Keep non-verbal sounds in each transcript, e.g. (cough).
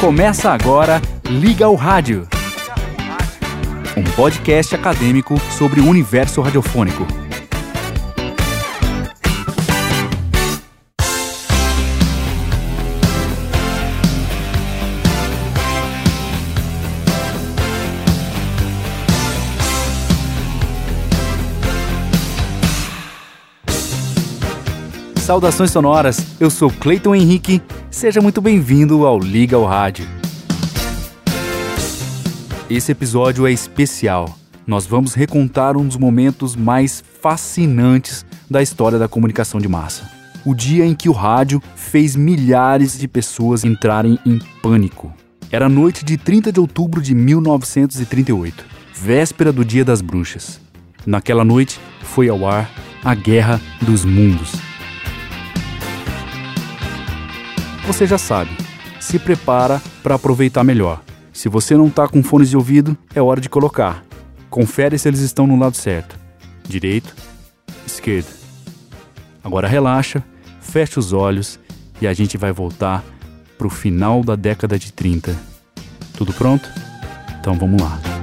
Começa agora Liga o Rádio. Um podcast acadêmico sobre o universo radiofônico. Saudações sonoras, eu sou Cleiton Henrique, seja muito bem-vindo ao Liga ao Rádio. Esse episódio é especial. Nós vamos recontar um dos momentos mais fascinantes da história da comunicação de massa. O dia em que o rádio fez milhares de pessoas entrarem em pânico. Era noite de 30 de outubro de 1938, véspera do Dia das Bruxas. Naquela noite foi ao ar a Guerra dos Mundos. Você já sabe. Se prepara para aproveitar melhor. Se você não está com fones de ouvido, é hora de colocar. Confere se eles estão no lado certo. Direito, esquerdo. Agora relaxa, fecha os olhos e a gente vai voltar para o final da década de 30. Tudo pronto? Então vamos lá.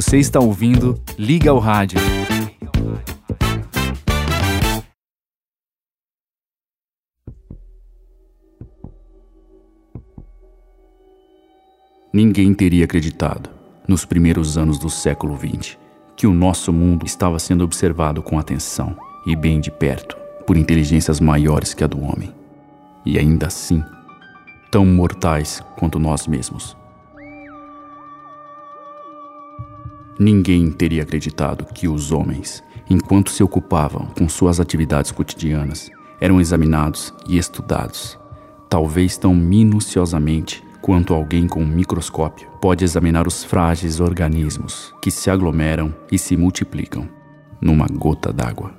Você está ouvindo Liga ao Rádio. Ninguém teria acreditado, nos primeiros anos do século XX, que o nosso mundo estava sendo observado com atenção e bem de perto por inteligências maiores que a do homem. E ainda assim, tão mortais quanto nós mesmos. Ninguém teria acreditado que os homens, enquanto se ocupavam com suas atividades cotidianas, eram examinados e estudados, talvez tão minuciosamente quanto alguém com um microscópio pode examinar os frágeis organismos que se aglomeram e se multiplicam numa gota d'água.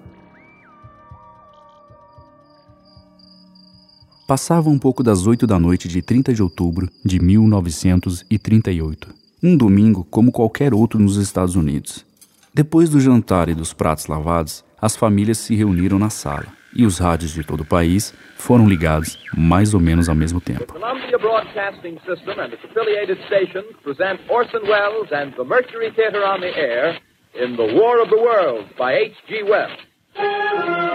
Passava um pouco das oito da noite de 30 de outubro de 1938 um domingo como qualquer outro nos Estados Unidos. Depois do jantar e dos pratos lavados, as famílias se reuniram na sala e os rádios de todo o país foram ligados mais ou menos ao mesmo tempo. Air in The War of the Worlds by H.G. Wells.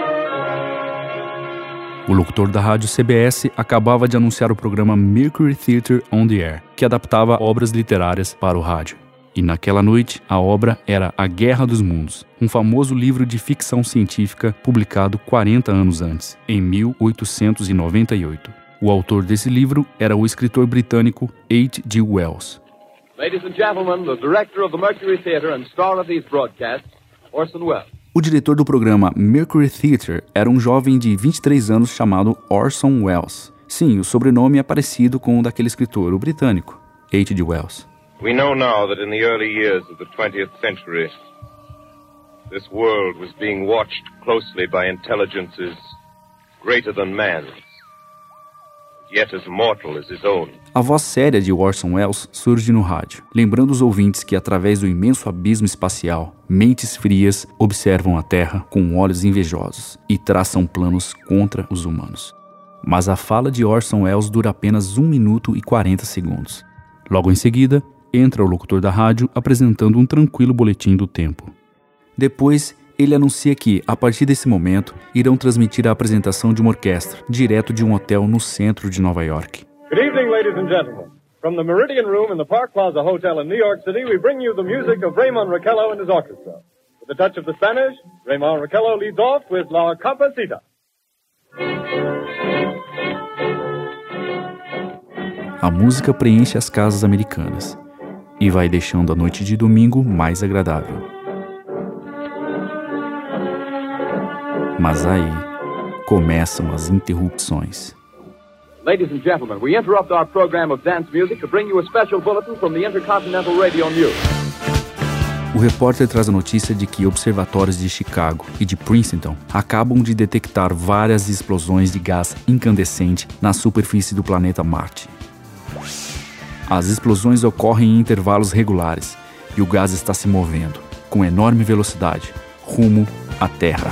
O locutor da rádio CBS acabava de anunciar o programa Mercury Theatre on the Air, que adaptava obras literárias para o rádio. E naquela noite, a obra era A Guerra dos Mundos, um famoso livro de ficção científica publicado 40 anos antes, em 1898. O autor desse livro era o escritor britânico H.G. Wells. Ladies and gentlemen, the director of the Mercury Theatre and star of these broadcasts, Orson Welles. O diretor do programa Mercury Theatre era um jovem de 23 anos chamado Orson Welles. Sim, o sobrenome é parecido com o daquele escritor, o britânico, H.G. Wells. We know now that in the early years of the 20th century, this world was being watched closely by intelligences greater than man's. A voz séria de Orson Welles surge no rádio, lembrando os ouvintes que, através do imenso abismo espacial, mentes frias observam a Terra com olhos invejosos e traçam planos contra os humanos. Mas a fala de Orson Welles dura apenas 1 minuto e 40 segundos. Logo em seguida, entra o locutor da rádio apresentando um tranquilo boletim do tempo. Depois, ele anuncia que, a partir desse momento, irão transmitir a apresentação de uma orquestra, direto de um hotel no centro de Nova York. Good evening, ladies and gentlemen. From the Meridian Room in the Park Plaza Hotel in New York City, we bring you the music of Raymond Raquello and his orchestra. With touch of the Spanish, Raymond Raquello leads off with La. A música preenche as casas americanas e vai deixando a noite de domingo mais agradável. Mas aí começam as interrupções. Ladies and gentlemen, we interrupt our program of dance music to bring you a special bulletin from the Intercontinental Radio News. O repórter traz a notícia de que observatórios de Chicago e de Princeton acabam de detectar várias explosões de gás incandescente na superfície do planeta Marte. As explosões ocorrem em intervalos regulares e o gás está se movendo com enorme velocidade, rumo à Terra.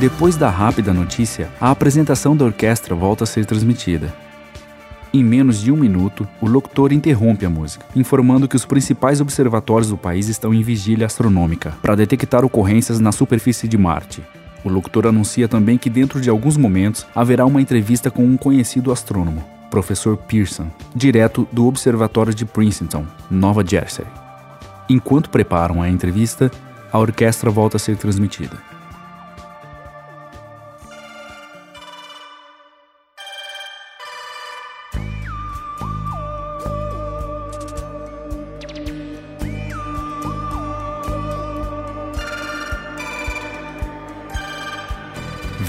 Depois da rápida notícia, a apresentação da orquestra volta a ser transmitida. Em menos de um minuto, o locutor interrompe a música, informando que os principais observatórios do país estão em vigília astronômica para detectar ocorrências na superfície de Marte. O locutor anuncia também que dentro de alguns momentos haverá uma entrevista com um conhecido astrônomo, professor Pearson, direto do Observatório de Princeton, Nova Jersey. Enquanto preparam a entrevista, a orquestra volta a ser transmitida.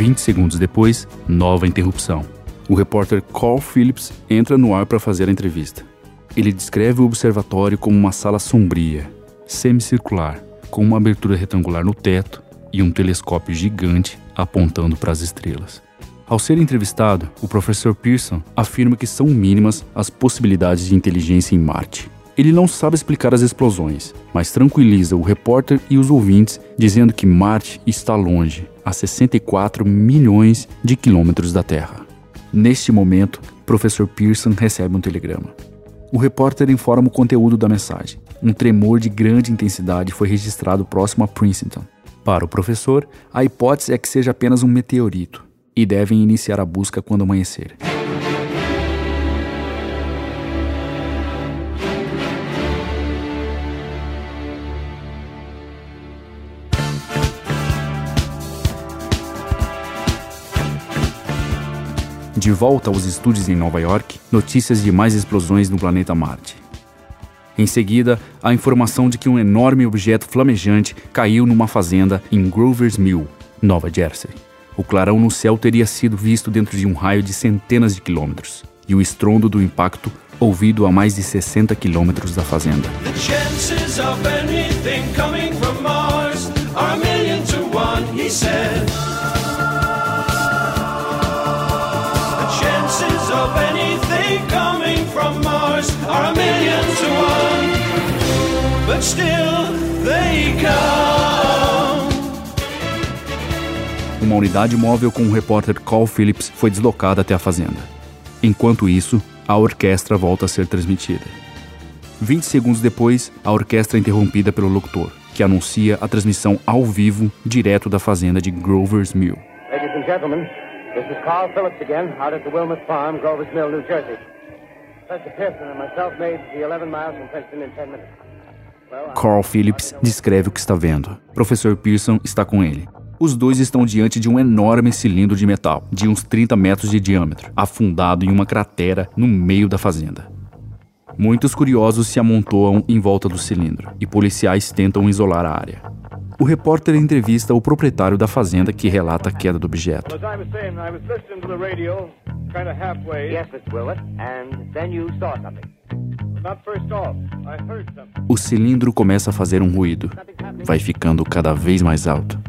20 segundos depois, nova interrupção. O repórter Carl Phillips entra no ar para fazer a entrevista. Ele descreve o observatório como uma sala sombria, semicircular, com uma abertura retangular no teto e um telescópio gigante apontando para as estrelas. Ao ser entrevistado, o professor Pearson afirma que são mínimas as possibilidades de inteligência em Marte. Ele não sabe explicar as explosões, mas tranquiliza o repórter e os ouvintes dizendo que Marte está longe, a 64 milhões de quilômetros da Terra. Neste momento, o professor Pearson recebe um telegrama. O repórter informa o conteúdo da mensagem. Um tremor de grande intensidade foi registrado próximo a Princeton. Para o professor, a hipótese é que seja apenas um meteorito e devem iniciar a busca quando amanhecer. De volta aos estúdios em Nova York, notícias de mais explosões no planeta Marte. Em seguida, a informação de que um enorme objeto flamejante caiu numa fazenda em Grover's Mill, Nova Jersey. O clarão no céu teria sido visto dentro de um raio de centenas de quilômetros, e o estrondo do impacto ouvido a mais de 60 quilômetros da fazenda. But still they come. Uma unidade móvel com o repórter Carl Phillips foi deslocada até a fazenda. Enquanto isso, a orquestra volta a ser transmitida. 20 segundos depois, a orquestra é interrompida pelo locutor, que anuncia a transmissão ao vivo direto da fazenda de Grover's Mill. Ladies and gentlemen, this is Carl Phillips again, out at the Wilmot Farm, Grover's Mill, New Jersey. Carl Phillips descreve o que está vendo. Professor Pearson está com ele. Os dois estão diante de um enorme cilindro de metal, de uns 30 metros de diâmetro, afundado em uma cratera no meio da fazenda. Muitos curiosos se amontoam em volta do cilindro e policiais tentam isolar a área. O repórter entrevista o proprietário da fazenda que relata a queda do objeto. O cilindro começa a fazer um ruído. Vai ficando cada vez mais alto.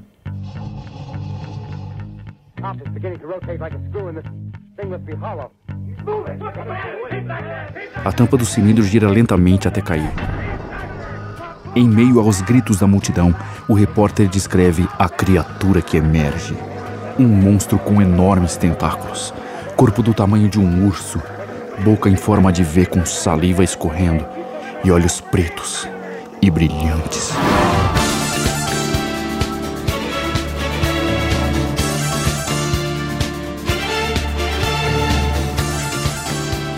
A tampa do cilindro gira lentamente até cair. Em meio aos gritos da multidão, o repórter descreve a criatura que emerge. Um monstro com enormes tentáculos, corpo do tamanho de um urso, boca em forma de V com saliva escorrendo e olhos pretos e brilhantes.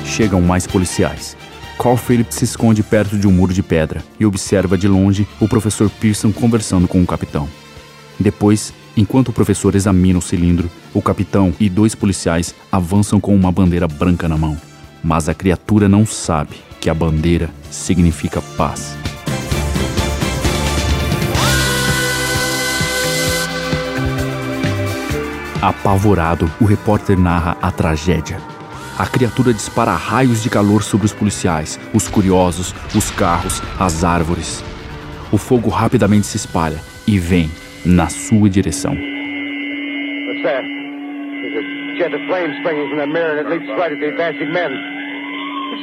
Chegam mais policiais Carl Phillips se esconde perto de um muro de pedra e observa de longe o professor Pearson conversando com o capitão. Depois, enquanto o professor examina o cilindro, o capitão e dois policiais avançam com uma bandeira branca na mão. Mas a criatura não sabe que a bandeira significa paz. Apavorado, o repórter narra a tragédia a criatura dispara raios de calor sobre os policiais, os curiosos, os carros, as árvores. O fogo rapidamente se espalha e vem na sua direção. It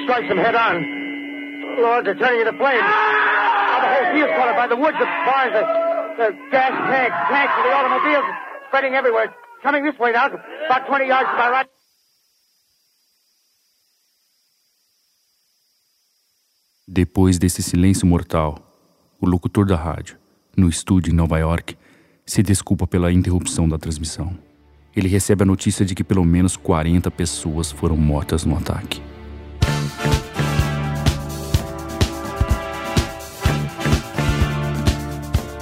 strikes them head on. Lord, they're turning into flames. Now the whole field's caught by the woods, the bars, the, the gas tanks, tanks of the automobiles, spreading everywhere. Coming this way now, about 20 yards to my right. Depois desse silêncio mortal, o locutor da rádio, no estúdio em Nova York, se desculpa pela interrupção da transmissão. Ele recebe a notícia de que pelo menos 40 pessoas foram mortas no ataque.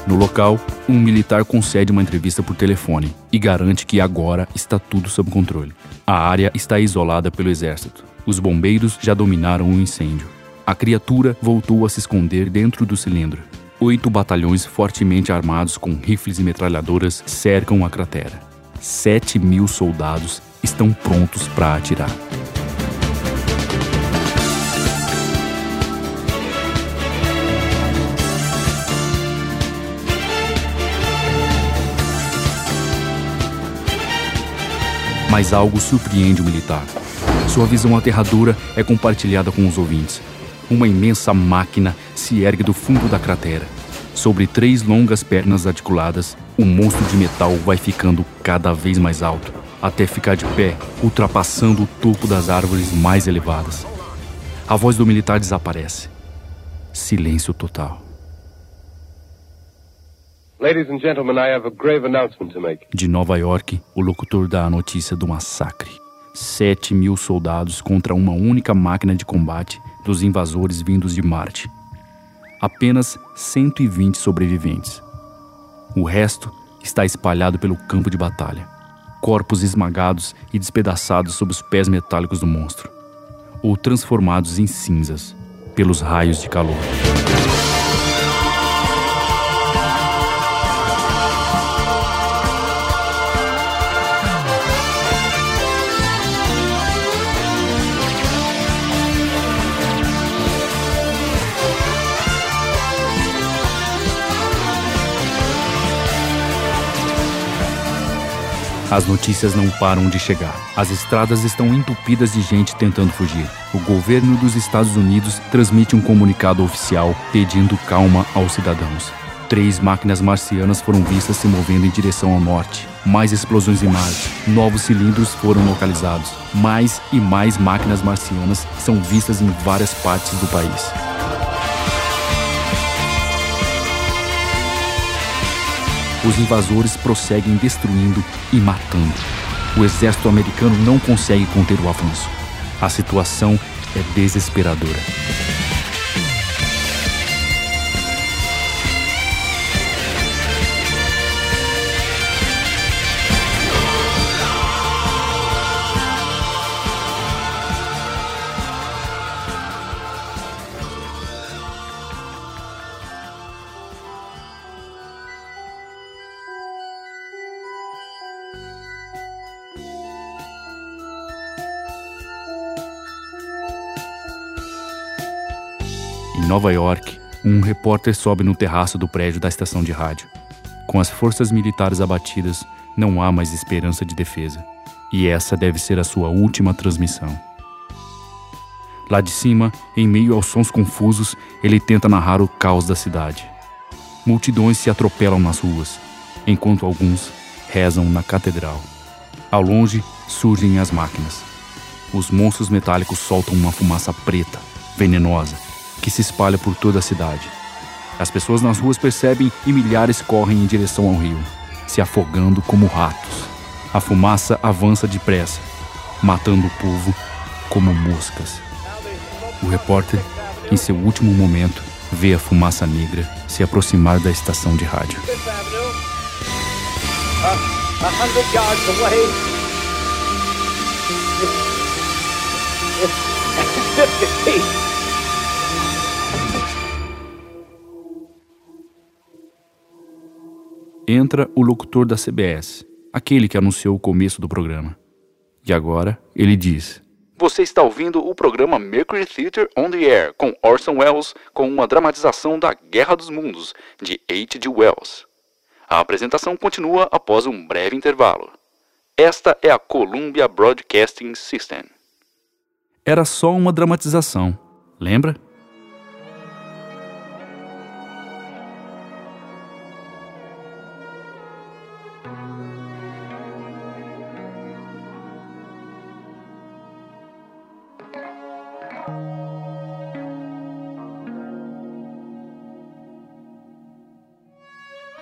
No local, um militar concede uma entrevista por telefone e garante que agora está tudo sob controle. A área está isolada pelo exército. Os bombeiros já dominaram o incêndio. A criatura voltou a se esconder dentro do cilindro. Oito batalhões fortemente armados com rifles e metralhadoras cercam a cratera. Sete mil soldados estão prontos para atirar. Mas algo surpreende o militar. Sua visão aterradora é compartilhada com os ouvintes. Uma imensa máquina se ergue do fundo da cratera. Sobre três longas pernas articuladas, o monstro de metal vai ficando cada vez mais alto, até ficar de pé, ultrapassando o topo das árvores mais elevadas. A voz do militar desaparece. Silêncio total. Ladies and gentlemen, I have a grave announcement to make. De Nova York, o locutor dá a notícia do massacre. Sete mil soldados contra uma única máquina de combate dos invasores vindos de Marte. Apenas 120 sobreviventes. O resto está espalhado pelo campo de batalha. Corpos esmagados e despedaçados sob os pés metálicos do monstro, ou transformados em cinzas pelos raios de calor. As notícias não param de chegar. As estradas estão entupidas de gente tentando fugir. O governo dos Estados Unidos transmite um comunicado oficial pedindo calma aos cidadãos. Três máquinas marcianas foram vistas se movendo em direção ao norte. Mais explosões em Marte. Novos cilindros foram localizados. Mais e mais máquinas marcianas são vistas em várias partes do país. Os invasores prosseguem destruindo e matando. O exército americano não consegue conter o avanço. A situação é desesperadora. Nova York, um repórter sobe no terraço do prédio da estação de rádio. Com as forças militares abatidas, não há mais esperança de defesa. E essa deve ser a sua última transmissão. Lá de cima, em meio aos sons confusos, ele tenta narrar o caos da cidade. Multidões se atropelam nas ruas, enquanto alguns rezam na catedral. Ao longe, surgem as máquinas. Os monstros metálicos soltam uma fumaça preta, venenosa, que se espalha por toda a cidade. As pessoas nas ruas percebem e milhares correm em direção ao rio, se afogando como ratos. A fumaça avança depressa, matando o povo como moscas. O repórter, em seu último momento, vê a fumaça negra se aproximar da estação de rádio. (laughs) Entra o locutor da CBS, aquele que anunciou o começo do programa. E agora ele diz: Você está ouvindo o programa Mercury Theatre on the Air com Orson Welles com uma dramatização da Guerra dos Mundos de H.G. Wells. A apresentação continua após um breve intervalo. Esta é a Columbia Broadcasting System. Era só uma dramatização, lembra?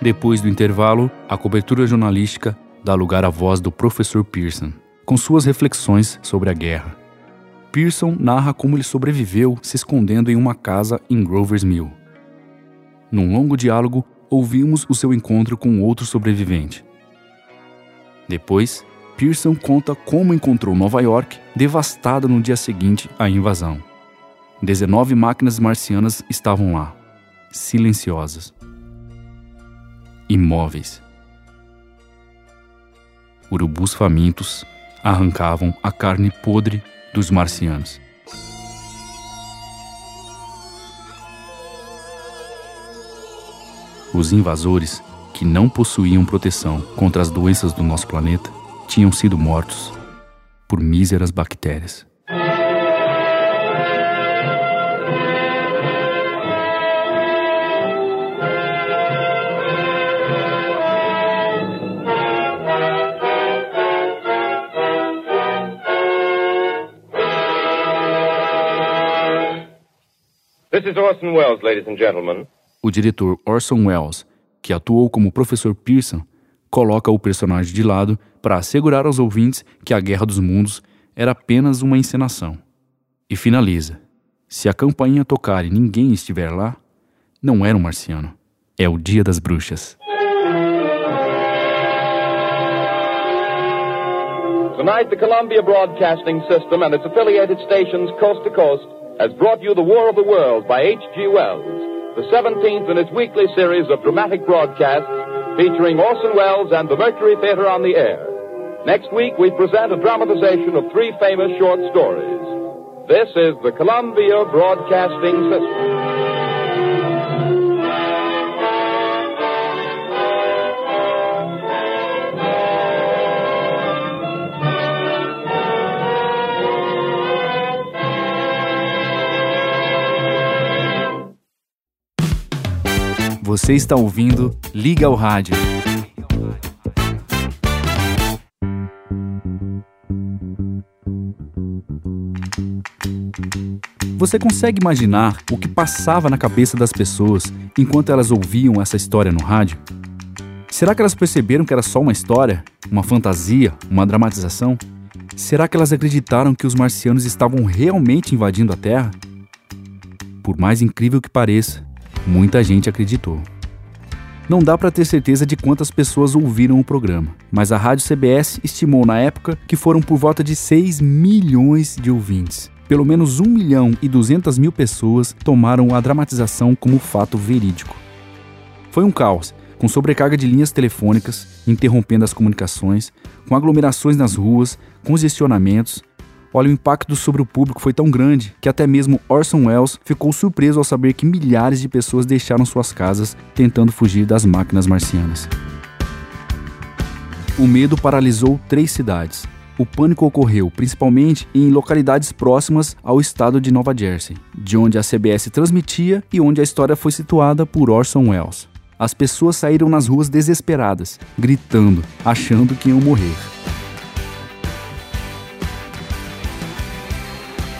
Depois do intervalo, a cobertura jornalística dá lugar à voz do professor Pearson, com suas reflexões sobre a guerra. Pearson narra como ele sobreviveu se escondendo em uma casa em Grover's Mill. Num longo diálogo, ouvimos o seu encontro com outro sobrevivente. Depois, Pearson conta como encontrou Nova York devastada no dia seguinte à invasão. 19 máquinas marcianas estavam lá, silenciosas imóveis. Urubus famintos arrancavam a carne podre dos marcianos. Os invasores, que não possuíam proteção contra as doenças do nosso planeta, tinham sido mortos por míseras bactérias. Orson Welles, ladies and gentlemen. O diretor Orson Welles, que atuou como professor Pearson, coloca o personagem de lado para assegurar aos ouvintes que a Guerra dos Mundos era apenas uma encenação. E finaliza: se a campainha tocar e ninguém estiver lá, não era um marciano, é o Dia das Bruxas. Tonight, the Columbia Broadcasting System and its affiliated stations coast to coast has brought you The War of the World by H.G. Wells, the 17th in its weekly series of dramatic broadcasts featuring Orson Welles and the Mercury Theater on the air. Next week, we present a dramatization of three famous short stories. This is the Columbia Broadcasting System. Você está ouvindo Liga ao Rádio. Você consegue imaginar o que passava na cabeça das pessoas enquanto elas ouviam essa história no rádio? Será que elas perceberam que era só uma história, uma fantasia, uma dramatização? Será que elas acreditaram que os marcianos estavam realmente invadindo a Terra? Por mais incrível que pareça, muita gente acreditou. Não dá para ter certeza de quantas pessoas ouviram o programa, mas a Rádio CBS estimou na época que foram por volta de 6 milhões de ouvintes. Pelo menos 1 milhão e 200 mil pessoas tomaram a dramatização como fato verídico. Foi um caos, com sobrecarga de linhas telefônicas, interrompendo as comunicações, com aglomerações nas ruas, congestionamentos, Olha, o impacto sobre o público foi tão grande que até mesmo Orson Welles ficou surpreso ao saber que milhares de pessoas deixaram suas casas tentando fugir das máquinas marcianas. O medo paralisou três cidades. O pânico ocorreu principalmente em localidades próximas ao estado de Nova Jersey, de onde a CBS transmitia e onde a história foi situada por Orson Welles. As pessoas saíram nas ruas desesperadas, gritando, achando que iam morrer.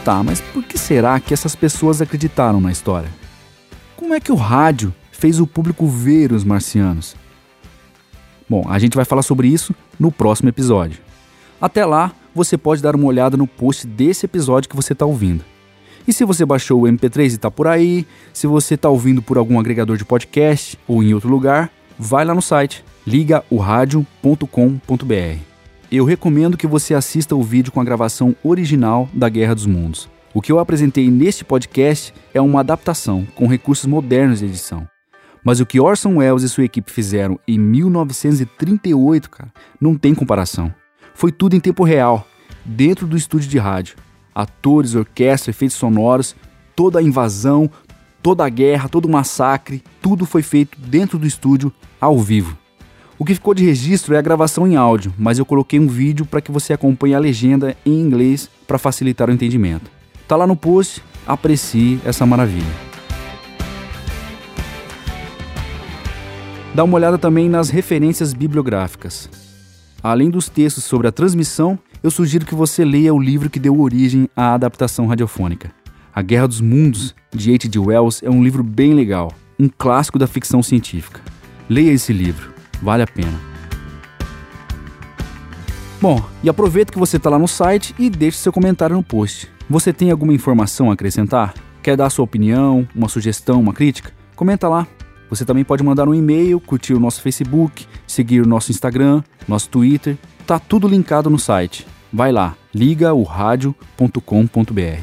Tá, mas por que será que essas pessoas acreditaram na história? Como é que o rádio fez o público ver os marcianos? Bom, a gente vai falar sobre isso no próximo episódio. Até lá, você pode dar uma olhada no post desse episódio que você está ouvindo. E se você baixou o MP3 e está por aí, se você está ouvindo por algum agregador de podcast ou em outro lugar, vai lá no site ligaoradio.com.br eu recomendo que você assista o vídeo com a gravação original da Guerra dos Mundos. O que eu apresentei neste podcast é uma adaptação com recursos modernos de edição. Mas o que Orson Welles e sua equipe fizeram em 1938, cara, não tem comparação. Foi tudo em tempo real, dentro do estúdio de rádio. Atores, orquestra, efeitos sonoros, toda a invasão, toda a guerra, todo o massacre, tudo foi feito dentro do estúdio, ao vivo. O que ficou de registro é a gravação em áudio, mas eu coloquei um vídeo para que você acompanhe a legenda em inglês para facilitar o entendimento. Tá lá no post, aprecie essa maravilha. Dá uma olhada também nas referências bibliográficas. Além dos textos sobre a transmissão, eu sugiro que você leia o livro que deu origem à adaptação radiofônica. A Guerra dos Mundos, de H.G. Wells, é um livro bem legal, um clássico da ficção científica. Leia esse livro, vale a pena. Bom, e aproveita que você está lá no site e deixe seu comentário no post. Você tem alguma informação a acrescentar? Quer dar sua opinião, uma sugestão, uma crítica? Comenta lá. Você também pode mandar um e-mail, curtir o nosso Facebook, seguir o nosso Instagram, nosso Twitter. Tá tudo linkado no site. Vai lá, ligaoradio.com.br.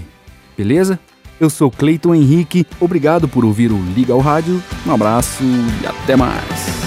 Beleza? Eu sou Cleiton Henrique, obrigado por ouvir o Liga ao Rádio. Um abraço e até mais.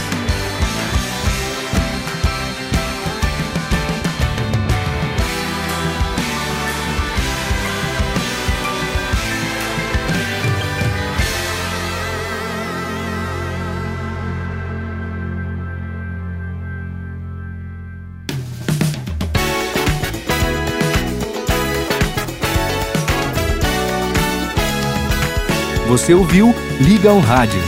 Você ouviu? Liga ao Rádio